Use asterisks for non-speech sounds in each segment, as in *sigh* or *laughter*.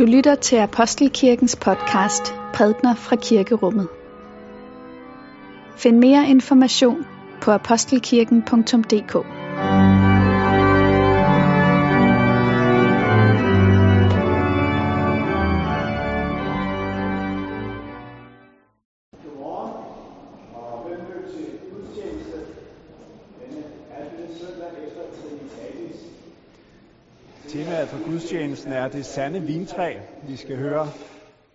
Du lytter til Apostelkirkens podcast Prædner fra Kirkerummet. Find mere information på apostelkirken.dk. gudstjenesten er det sande vintræ. Vi skal høre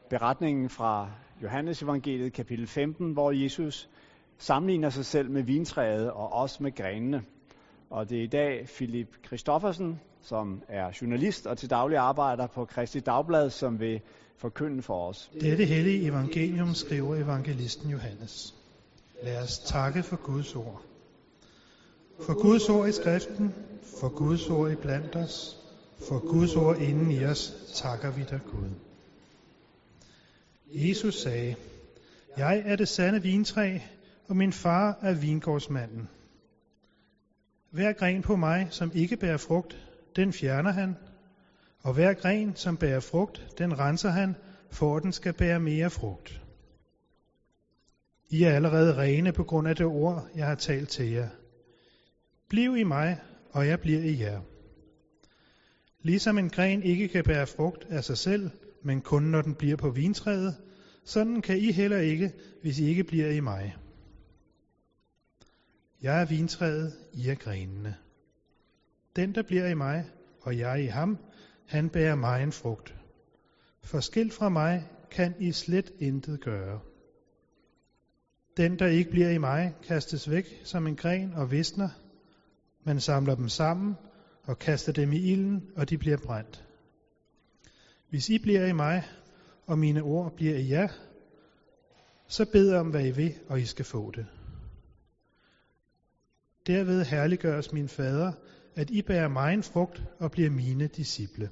beretningen fra Johannes evangeliet kapitel 15, hvor Jesus sammenligner sig selv med vintræet og også med grenene. Og det er i dag Philip Christoffersen, som er journalist og til daglig arbejder på Kristi Dagblad, som vil forkynde for os. Dette hellige evangelium skriver evangelisten Johannes. Lad os takke for Guds ord. For Guds ord i skriften, for Guds ord i blandt os, for Guds ord inden i os, takker vi dig Gud. Jesus sagde, Jeg er det sande vintræ, og min far er vingårdsmanden. Hver gren på mig, som ikke bærer frugt, den fjerner han, og hver gren, som bærer frugt, den renser han, for at den skal bære mere frugt. I er allerede rene på grund af det ord, jeg har talt til jer. Bliv i mig, og jeg bliver i jer. Ligesom en gren ikke kan bære frugt af sig selv, men kun når den bliver på vintræet, sådan kan I heller ikke, hvis I ikke bliver i mig. Jeg er vintræet, I er grenene. Den, der bliver i mig, og jeg i ham, han bærer mig en frugt. For skilt fra mig kan I slet intet gøre. Den, der ikke bliver i mig, kastes væk som en gren og visner. Man samler dem sammen og kaster dem i ilden, og de bliver brændt. Hvis I bliver i mig, og mine ord bliver i jer, så bed om, hvad I vil, og I skal få det. Derved herliggøres min fader, at I bærer mig en frugt og bliver mine disciple.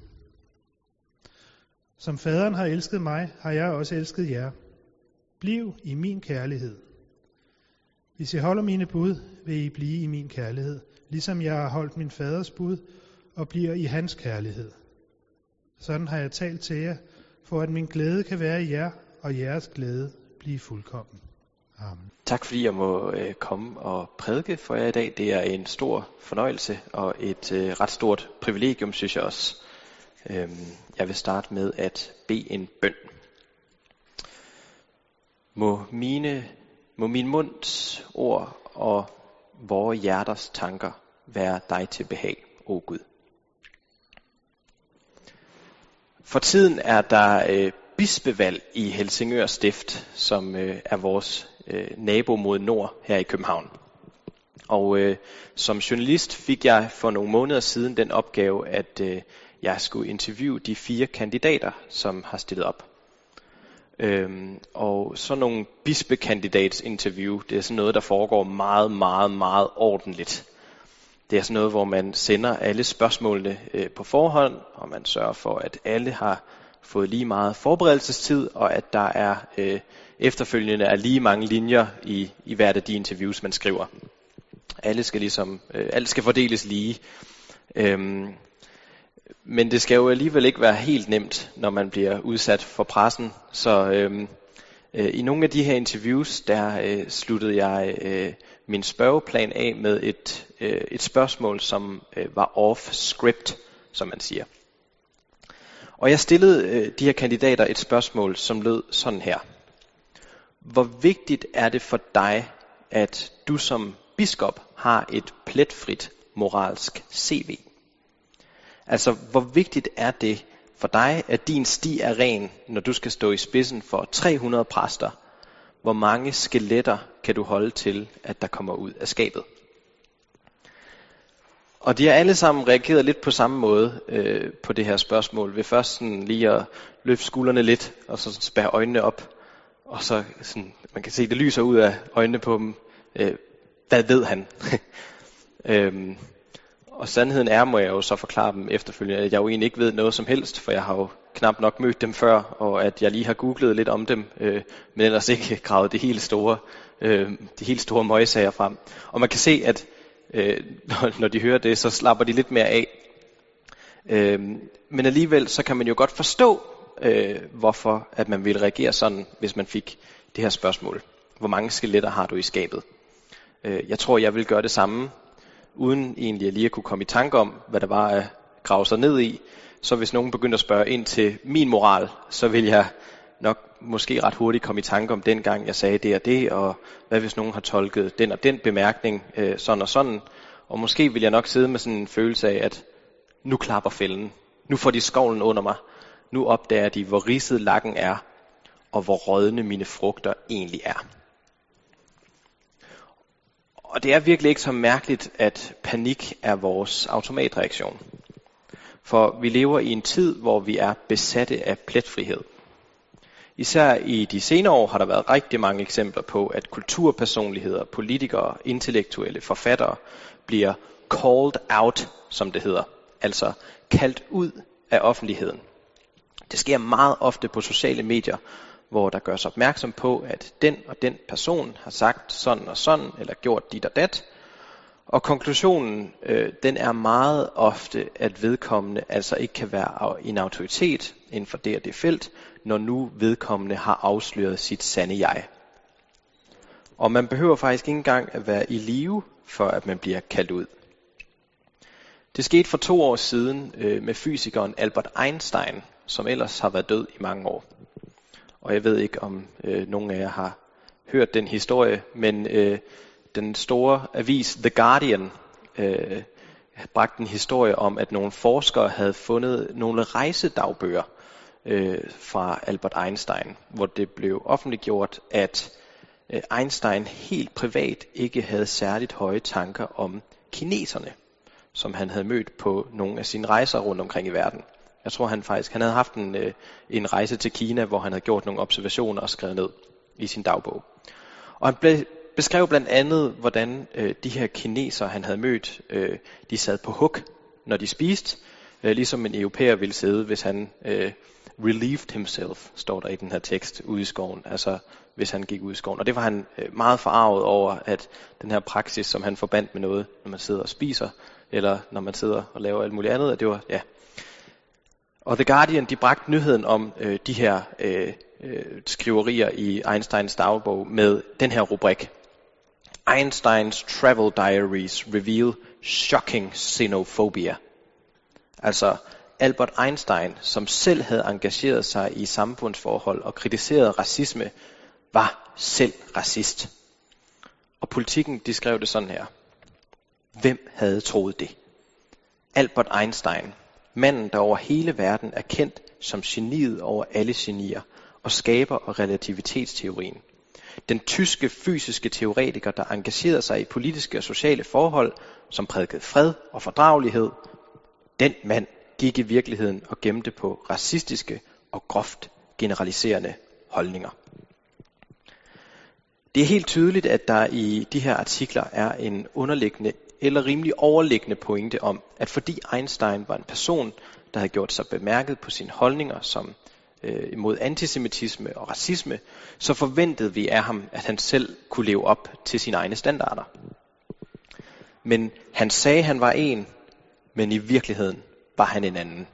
Som faderen har elsket mig, har jeg også elsket jer. Bliv i min kærlighed. Hvis I holder mine bud, vil I blive i min kærlighed, ligesom jeg har holdt min faders bud og bliver i hans kærlighed. Sådan har jeg talt til jer, for at min glæde kan være i jer, og jeres glæde blive fuldkommen. Amen. Tak fordi jeg må øh, komme og prædike for jer i dag. Det er en stor fornøjelse og et øh, ret stort privilegium, synes jeg også. Øhm, jeg vil starte med at bede en bøn. Må mine, må min munds ord og vores hjerters tanker være dig til behag, o Gud. For tiden er der øh, bispevalg i Helsingør Stift, som øh, er vores øh, nabo mod nord her i København. Og øh, som journalist fik jeg for nogle måneder siden den opgave, at øh, jeg skulle interviewe de fire kandidater, som har stillet op. Øhm, og sådan nogle bispekandidatsinterview, det er sådan noget, der foregår meget, meget, meget ordentligt. Det er sådan noget, hvor man sender alle spørgsmålene øh, på forhånd, og man sørger for, at alle har fået lige meget forberedelsestid, og at der er øh, efterfølgende er lige mange linjer i, i hvert af de interviews, man skriver. Alle skal ligesom, øh, alt skal fordeles lige. Øhm, men det skal jo alligevel ikke være helt nemt, når man bliver udsat for pressen. Så øhm, øh, i nogle af de her interviews, der øh, sluttede jeg øh, min spørgeplan af med et, øh, et spørgsmål, som øh, var off-script, som man siger. Og jeg stillede øh, de her kandidater et spørgsmål, som lød sådan her. Hvor vigtigt er det for dig, at du som biskop har et pletfrit moralsk CV? Altså, hvor vigtigt er det for dig, at din sti er ren, når du skal stå i spidsen for 300 præster? Hvor mange skeletter kan du holde til, at der kommer ud af skabet? Og de har alle sammen reageret lidt på samme måde øh, på det her spørgsmål. Ved først sådan lige at løfte skuldrene lidt, og så spærre øjnene op. Og så sådan, man kan se, det lyser ud af øjnene på dem. Øh, hvad ved han? *laughs* øhm, og sandheden er, må jeg jo så forklare dem efterfølgende, at jeg jo egentlig ikke ved noget som helst, for jeg har jo knap nok mødt dem før, og at jeg lige har googlet lidt om dem, øh, men ellers ikke *laughs* gravet det helt store, øh, de helt store møgsager frem. Og man kan se, at øh, *laughs* når, de hører det, så slapper de lidt mere af. Øh, men alligevel, så kan man jo godt forstå øh, hvorfor at man ville reagere sådan, hvis man fik det her spørgsmål. Hvor mange skeletter har du i skabet? Øh, jeg tror, jeg vil gøre det samme, uden egentlig lige at kunne komme i tanke om, hvad der var at grave sig ned i. Så hvis nogen begyndte at spørge ind til min moral, så vil jeg nok måske ret hurtigt komme i tanke om dengang jeg sagde det og det, og hvad hvis nogen har tolket den og den bemærkning øh, sådan og sådan. Og måske vil jeg nok sidde med sådan en følelse af, at nu klapper fælden. Nu får de skovlen under mig. Nu opdager de, hvor ridset lakken er, og hvor rådne mine frugter egentlig er. Og det er virkelig ikke så mærkeligt, at panik er vores automatreaktion. For vi lever i en tid, hvor vi er besatte af pletfrihed. Især i de senere år har der været rigtig mange eksempler på, at kulturpersonligheder, politikere, intellektuelle, forfattere bliver called out, som det hedder. Altså kaldt ud af offentligheden. Det sker meget ofte på sociale medier, hvor der gøres opmærksom på, at den og den person har sagt sådan og sådan, eller gjort dit og dat. Og konklusionen, øh, den er meget ofte, at vedkommende altså ikke kan være en autoritet inden for det og det felt, når nu vedkommende har afsløret sit sande jeg. Og man behøver faktisk ikke engang at være i live, for at man bliver kaldt ud. Det skete for to år siden øh, med fysikeren Albert Einstein, som ellers har været død i mange år. Og jeg ved ikke, om øh, nogen af jer har hørt den historie, men øh, den store avis The Guardian øh, bragte en historie om, at nogle forskere havde fundet nogle rejsedagbøger øh, fra Albert Einstein, hvor det blev offentliggjort, at øh, Einstein helt privat ikke havde særligt høje tanker om kineserne, som han havde mødt på nogle af sine rejser rundt omkring i verden. Jeg tror han faktisk, han havde haft en, øh, en rejse til Kina, hvor han havde gjort nogle observationer og skrevet ned i sin dagbog. Og han ble, beskrev blandt andet, hvordan øh, de her kinesere, han havde mødt, øh, de sad på huk, når de spiste, øh, ligesom en europæer ville sidde, hvis han øh, relieved himself, står der i den her tekst, ude i skoven. Altså, hvis han gik ud i skoven. Og det var han øh, meget forarvet over, at den her praksis, som han forbandt med noget, når man sidder og spiser, eller når man sidder og laver alt muligt andet, at det var, ja, og The Guardian, de bragte nyheden om øh, de her øh, øh, skriverier i Einsteins dagbog med den her rubrik. Einsteins travel diaries reveal shocking xenophobia. Altså Albert Einstein, som selv havde engageret sig i samfundsforhold og kritiseret racisme, var selv racist. Og politikken, de skrev det sådan her. Hvem havde troet det? Albert Einstein, Manden, der over hele verden er kendt som geniet over alle genier og skaber og relativitetsteorien. Den tyske fysiske teoretiker, der engagerede sig i politiske og sociale forhold, som prædikede fred og fordragelighed. Den mand gik i virkeligheden og gemte på racistiske og groft generaliserende holdninger. Det er helt tydeligt, at der i de her artikler er en underliggende eller rimelig overliggende pointe om, at fordi Einstein var en person, der havde gjort sig bemærket på sine holdninger som øh, imod antisemitisme og racisme, så forventede vi af ham, at han selv kunne leve op til sine egne standarder. Men han sagde, at han var en, men i virkeligheden var han en anden.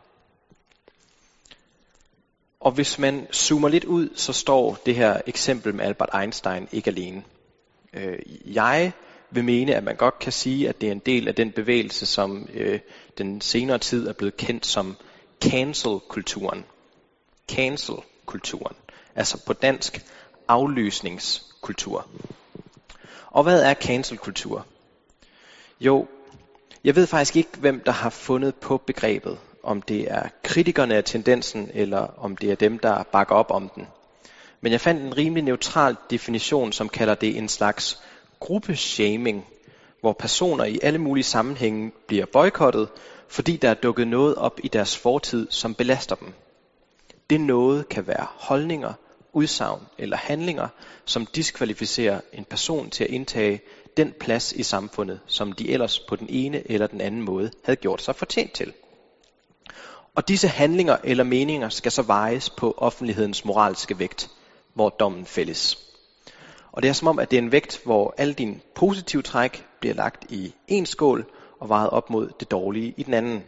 Og hvis man zoomer lidt ud, så står det her eksempel med Albert Einstein ikke alene. Øh, jeg vil mene, at man godt kan sige, at det er en del af den bevægelse, som øh, den senere tid er blevet kendt som cancel-kulturen. Cancel-kulturen. Altså på dansk aflysningskultur. Og hvad er cancel-kultur? Jo, jeg ved faktisk ikke, hvem der har fundet på begrebet. Om det er kritikerne af tendensen, eller om det er dem, der bakker op om den. Men jeg fandt en rimelig neutral definition, som kalder det en slags gruppeshaming, hvor personer i alle mulige sammenhænge bliver boykottet, fordi der er dukket noget op i deres fortid, som belaster dem. Det noget kan være holdninger, udsagn eller handlinger, som diskvalificerer en person til at indtage den plads i samfundet, som de ellers på den ene eller den anden måde havde gjort sig fortjent til. Og disse handlinger eller meninger skal så vejes på offentlighedens moralske vægt, hvor dommen fælles. Og det er som om, at det er en vægt, hvor alle dine positive træk bliver lagt i en skål og vejet op mod det dårlige i den anden.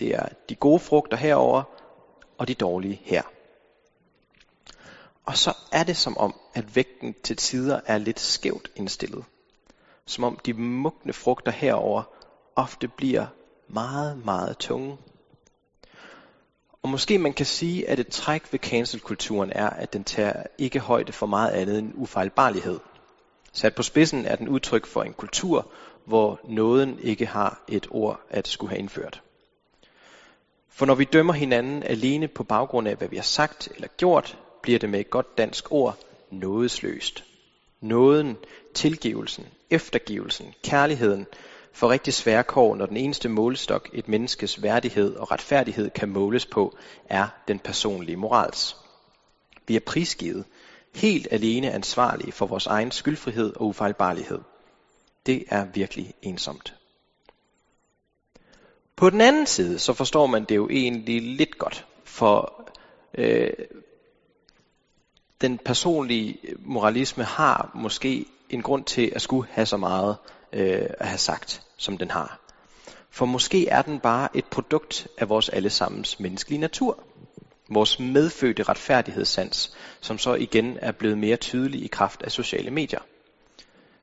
Det er de gode frugter herover og de dårlige her. Og så er det som om, at vægten til tider er lidt skævt indstillet. Som om de mugne frugter herover ofte bliver meget, meget tunge. Og måske man kan sige, at et træk ved cancelkulturen er, at den tager ikke højde for meget andet end ufejlbarlighed. Sat på spidsen er den udtryk for en kultur, hvor nåden ikke har et ord at skulle have indført. For når vi dømmer hinanden alene på baggrund af, hvad vi har sagt eller gjort, bliver det med et godt dansk ord nådesløst. Nåden, tilgivelsen, eftergivelsen, kærligheden får rigtig svære kår, når den eneste målestok, et menneskes værdighed og retfærdighed kan måles på, er den personlige morals. Vi er prisgivet, helt alene ansvarlige for vores egen skyldfrihed og ufejlbarlighed. Det er virkelig ensomt. På den anden side, så forstår man det jo egentlig lidt godt, for øh, den personlige moralisme har måske en grund til at skulle have så meget øh, at have sagt, som den har. For måske er den bare et produkt af vores allesammens menneskelige natur. Vores medfødte retfærdighedssans, som så igen er blevet mere tydelig i kraft af sociale medier.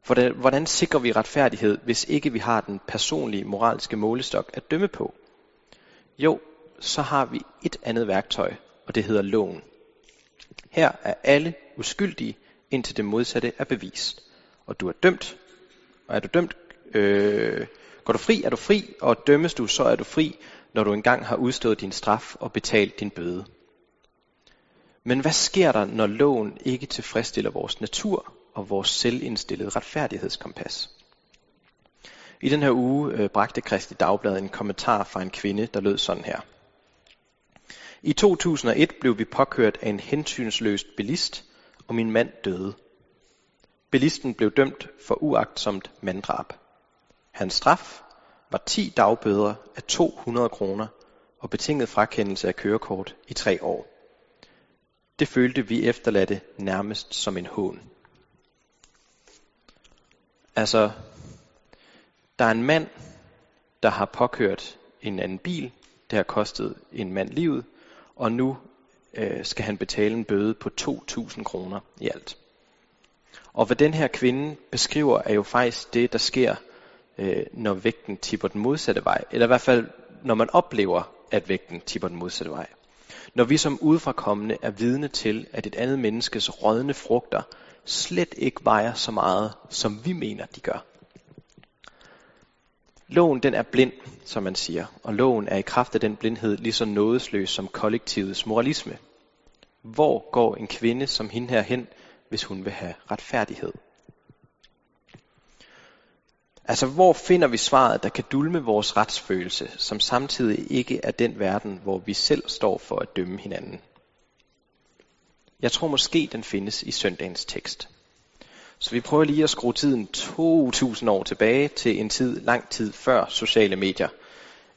For hvordan sikrer vi retfærdighed, hvis ikke vi har den personlige moralske målestok at dømme på? Jo, så har vi et andet værktøj, og det hedder loven. Her er alle uskyldige, indtil det modsatte er bevist. Og du er dømt, og er du dømt, øh, går du fri, er du fri, og dømmes du, så er du fri, når du engang har udstået din straf og betalt din bøde. Men hvad sker der, når loven ikke tilfredsstiller vores natur og vores selvindstillede retfærdighedskompas? I den her uge øh, bragte Kristi Dagblad en kommentar fra en kvinde, der lød sådan her. I 2001 blev vi påkørt af en hensynsløst bilist, og min mand døde. Bilisten blev dømt for uagtsomt manddrab. Hans straf var 10 dagbøder af 200 kroner og betinget frakendelse af kørekort i tre år. Det følte vi efterladte nærmest som en hån. Altså, der er en mand, der har påkørt en anden bil. Det har kostet en mand livet og nu øh, skal han betale en bøde på 2.000 kroner i alt. Og hvad den her kvinde beskriver, er jo faktisk det, der sker, øh, når vægten tipper den modsatte vej. Eller i hvert fald, når man oplever, at vægten tipper den modsatte vej. Når vi som udefrakommende er vidne til, at et andet menneskes rådne frugter slet ikke vejer så meget, som vi mener, de gør. Loven den er blind, som man siger, og loven er i kraft af den blindhed lige så nådesløs som kollektivets moralisme. Hvor går en kvinde som hende her hen, hvis hun vil have retfærdighed? Altså, hvor finder vi svaret, der kan dulme vores retsfølelse, som samtidig ikke er den verden, hvor vi selv står for at dømme hinanden? Jeg tror måske, den findes i søndagens tekst. Så vi prøver lige at skrue tiden 2000 år tilbage til en tid, lang tid før sociale medier.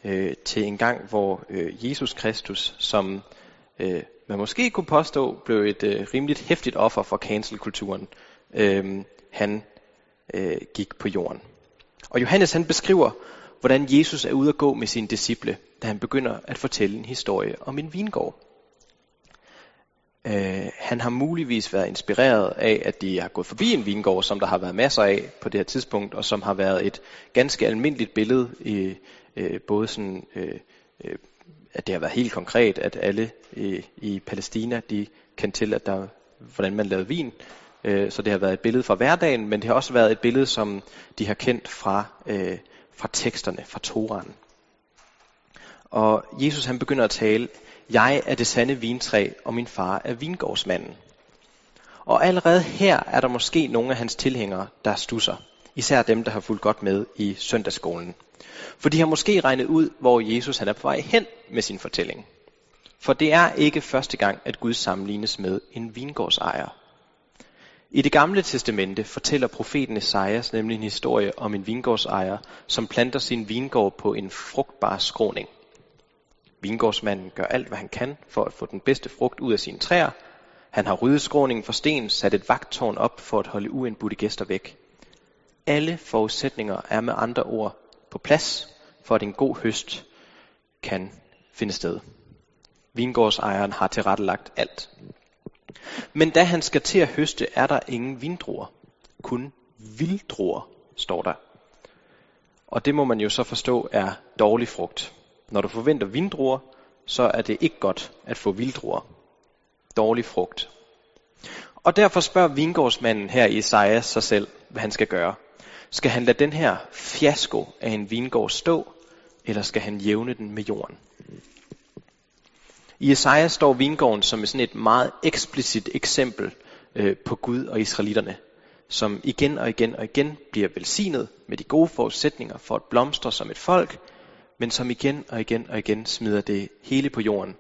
Øh, til en gang, hvor øh, Jesus Kristus, som øh, man måske kunne påstå, blev et øh, rimeligt hæftigt offer for cancelkulturen, øh, han øh, gik på jorden. Og Johannes han beskriver, hvordan Jesus er ude at gå med sine disciple, da han begynder at fortælle en historie om en vingård. Øh, han har muligvis været inspireret af, at de har gået forbi en vingård, som der har været masser af på det her tidspunkt, og som har været et ganske almindeligt billede i øh, både sådan, øh, øh, at det har været helt konkret, at alle i, i Palæstina, de kendte til, at der, hvordan man lavede vin. Øh, så det har været et billede fra hverdagen, men det har også været et billede, som de har kendt fra, øh, fra teksterne, fra Toran. Og Jesus han begynder at tale jeg er det sande vintræ, og min far er vingårdsmanden. Og allerede her er der måske nogle af hans tilhængere, der stusser. Især dem, der har fulgt godt med i søndagsskolen. For de har måske regnet ud, hvor Jesus han er på vej hen med sin fortælling. For det er ikke første gang, at Gud sammenlignes med en vingårdsejer. I det gamle testamente fortæller profeten Esajas nemlig en historie om en vingårdsejer, som planter sin vingård på en frugtbar skråning. Vingårdsmanden gør alt, hvad han kan for at få den bedste frugt ud af sine træer. Han har ryddet skråningen for sten, sat et vagtårn op for at holde uindbudte gæster væk. Alle forudsætninger er med andre ord på plads, for at en god høst kan finde sted. Vingårdsejeren har tilrettelagt alt. Men da han skal til at høste, er der ingen vindruer. Kun vilddruer, står der. Og det må man jo så forstå er dårlig frugt. Når du forventer vindruer, så er det ikke godt at få vilddruer. Dårlig frugt. Og derfor spørger vingårdsmanden her i Isaiah sig selv, hvad han skal gøre. Skal han lade den her fiasko af en vingård stå, eller skal han jævne den med jorden? I Esajas står vingården som sådan et meget eksplicit eksempel øh, på Gud og israelitterne, som igen og igen og igen bliver velsignet med de gode forudsætninger for at blomstre som et folk, men som igen og igen og igen smider det hele på jorden,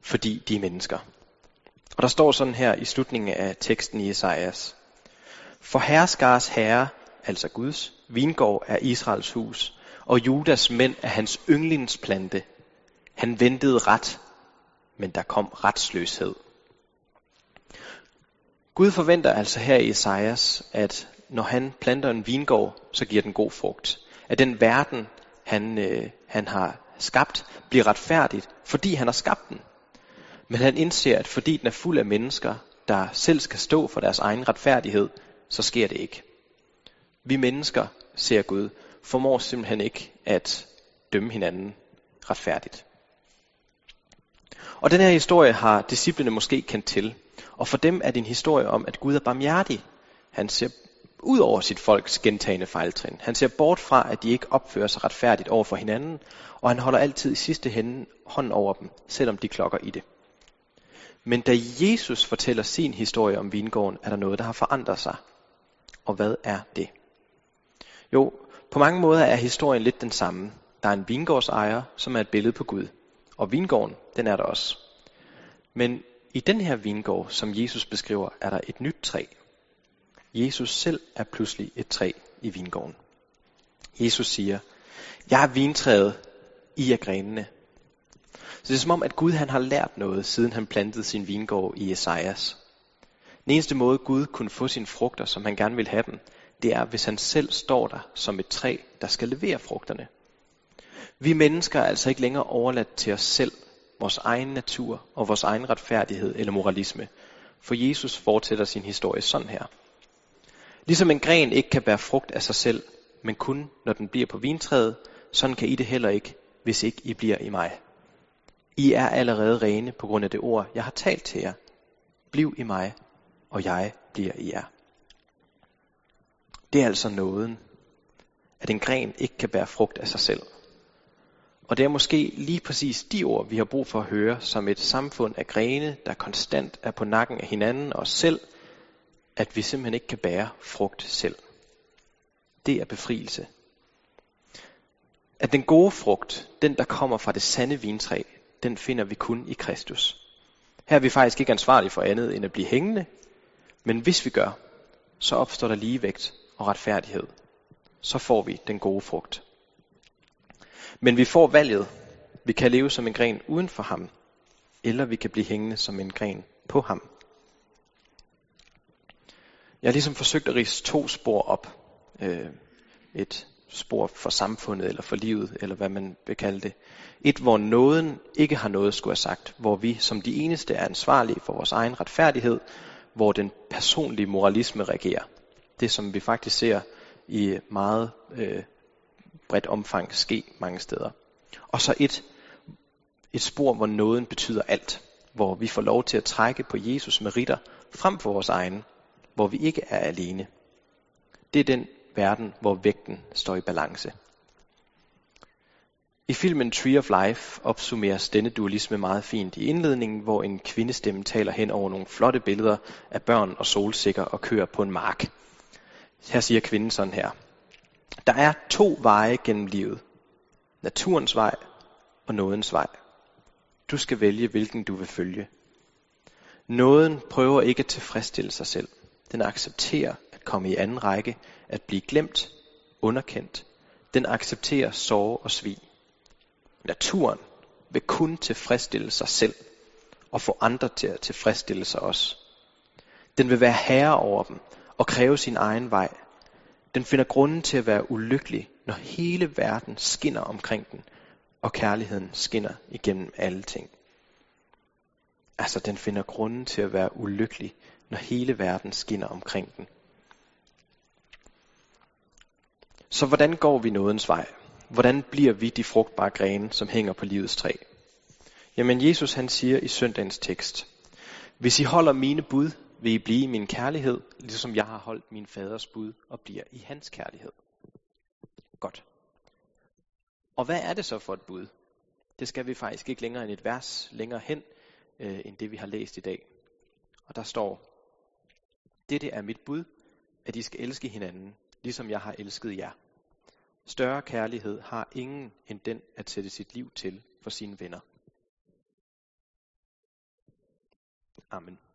fordi de er mennesker. Og der står sådan her i slutningen af teksten i Esajas. For herskars herre, altså Guds, vingård er Israels hus, og Judas mænd er hans yndlingsplante. Han ventede ret, men der kom retsløshed. Gud forventer altså her i Esajas, at når han planter en vingård, så giver den god frugt. At den verden, han, øh, han har skabt, bliver retfærdigt, fordi han har skabt den. Men han indser, at fordi den er fuld af mennesker, der selv skal stå for deres egen retfærdighed, så sker det ikke. Vi mennesker, ser Gud, formår simpelthen ikke at dømme hinanden retfærdigt. Og den her historie har disciplene måske kendt til. Og for dem er det en historie om, at Gud er barmhjertig. Han ser ud over sit folks gentagende fejltrin. Han ser bort fra, at de ikke opfører sig retfærdigt over for hinanden, og han holder altid i sidste hende hånden over dem, selvom de klokker i det. Men da Jesus fortæller sin historie om vingården, er der noget, der har forandret sig. Og hvad er det? Jo, på mange måder er historien lidt den samme. Der er en vingårdsejer, som er et billede på Gud. Og vingården, den er der også. Men i den her vingård, som Jesus beskriver, er der et nyt træ. Jesus selv er pludselig et træ i vingården. Jesus siger, jeg er vintræet, I er grenene. Så det er som om, at Gud han har lært noget, siden han plantede sin vingård i Esajas. Den eneste måde, Gud kunne få sine frugter, som han gerne vil have dem, det er, hvis han selv står der som et træ, der skal levere frugterne. Vi mennesker er altså ikke længere overladt til os selv, vores egen natur og vores egen retfærdighed eller moralisme. For Jesus fortsætter sin historie sådan her. Ligesom en gren ikke kan bære frugt af sig selv, men kun når den bliver på vintræet, sådan kan I det heller ikke, hvis ikke I bliver i mig. I er allerede rene på grund af det ord, jeg har talt til jer. Bliv i mig, og jeg bliver i jer. Det er altså nåden, at en gren ikke kan bære frugt af sig selv. Og det er måske lige præcis de ord, vi har brug for at høre som et samfund af grene, der konstant er på nakken af hinanden og os selv, at vi simpelthen ikke kan bære frugt selv. Det er befrielse. At den gode frugt, den der kommer fra det sande vintræ, den finder vi kun i Kristus. Her er vi faktisk ikke ansvarlige for andet end at blive hængende, men hvis vi gør, så opstår der ligevægt og retfærdighed. Så får vi den gode frugt. Men vi får valget. Vi kan leve som en gren uden for ham, eller vi kan blive hængende som en gren på ham. Jeg har ligesom forsøgt at rise to spor op. Øh, et spor for samfundet, eller for livet, eller hvad man vil kalde det. Et, hvor nåden ikke har noget skulle have sagt, hvor vi som de eneste er ansvarlige for vores egen retfærdighed, hvor den personlige moralisme regerer. Det, som vi faktisk ser i meget øh, bredt omfang ske mange steder. Og så et, et spor, hvor nåden betyder alt. Hvor vi får lov til at trække på Jesus meritter frem for vores egen. Hvor vi ikke er alene. Det er den verden, hvor vægten står i balance. I filmen Tree of Life opsummeres denne dualisme meget fint i indledningen, hvor en kvindestemme taler hen over nogle flotte billeder af børn og solsikker og kører på en mark. Her siger kvinden sådan her. Der er to veje gennem livet. Naturens vej og nådens vej. Du skal vælge, hvilken du vil følge. Nåden prøver ikke at tilfredsstille sig selv. Den accepterer at komme i anden række, at blive glemt, underkendt. Den accepterer sorg og svig. Naturen vil kun tilfredsstille sig selv og få andre til at tilfredsstille sig også. Den vil være herre over dem og kræve sin egen vej. Den finder grunden til at være ulykkelig, når hele verden skinner omkring den, og kærligheden skinner igennem alle ting. Altså, den finder grunden til at være ulykkelig, når hele verden skinner omkring den. Så hvordan går vi nådens vej? Hvordan bliver vi de frugtbare grene, som hænger på livets træ? Jamen, Jesus han siger i søndagens tekst, Hvis I holder mine bud, vil I blive i min kærlighed, ligesom jeg har holdt min faders bud og bliver i hans kærlighed. Godt. Og hvad er det så for et bud? Det skal vi faktisk ikke længere end et vers længere hen, øh, end det vi har læst i dag. Og der står, dette er mit bud, at I skal elske hinanden, ligesom jeg har elsket jer. Større kærlighed har ingen end den at sætte sit liv til for sine venner. Amen.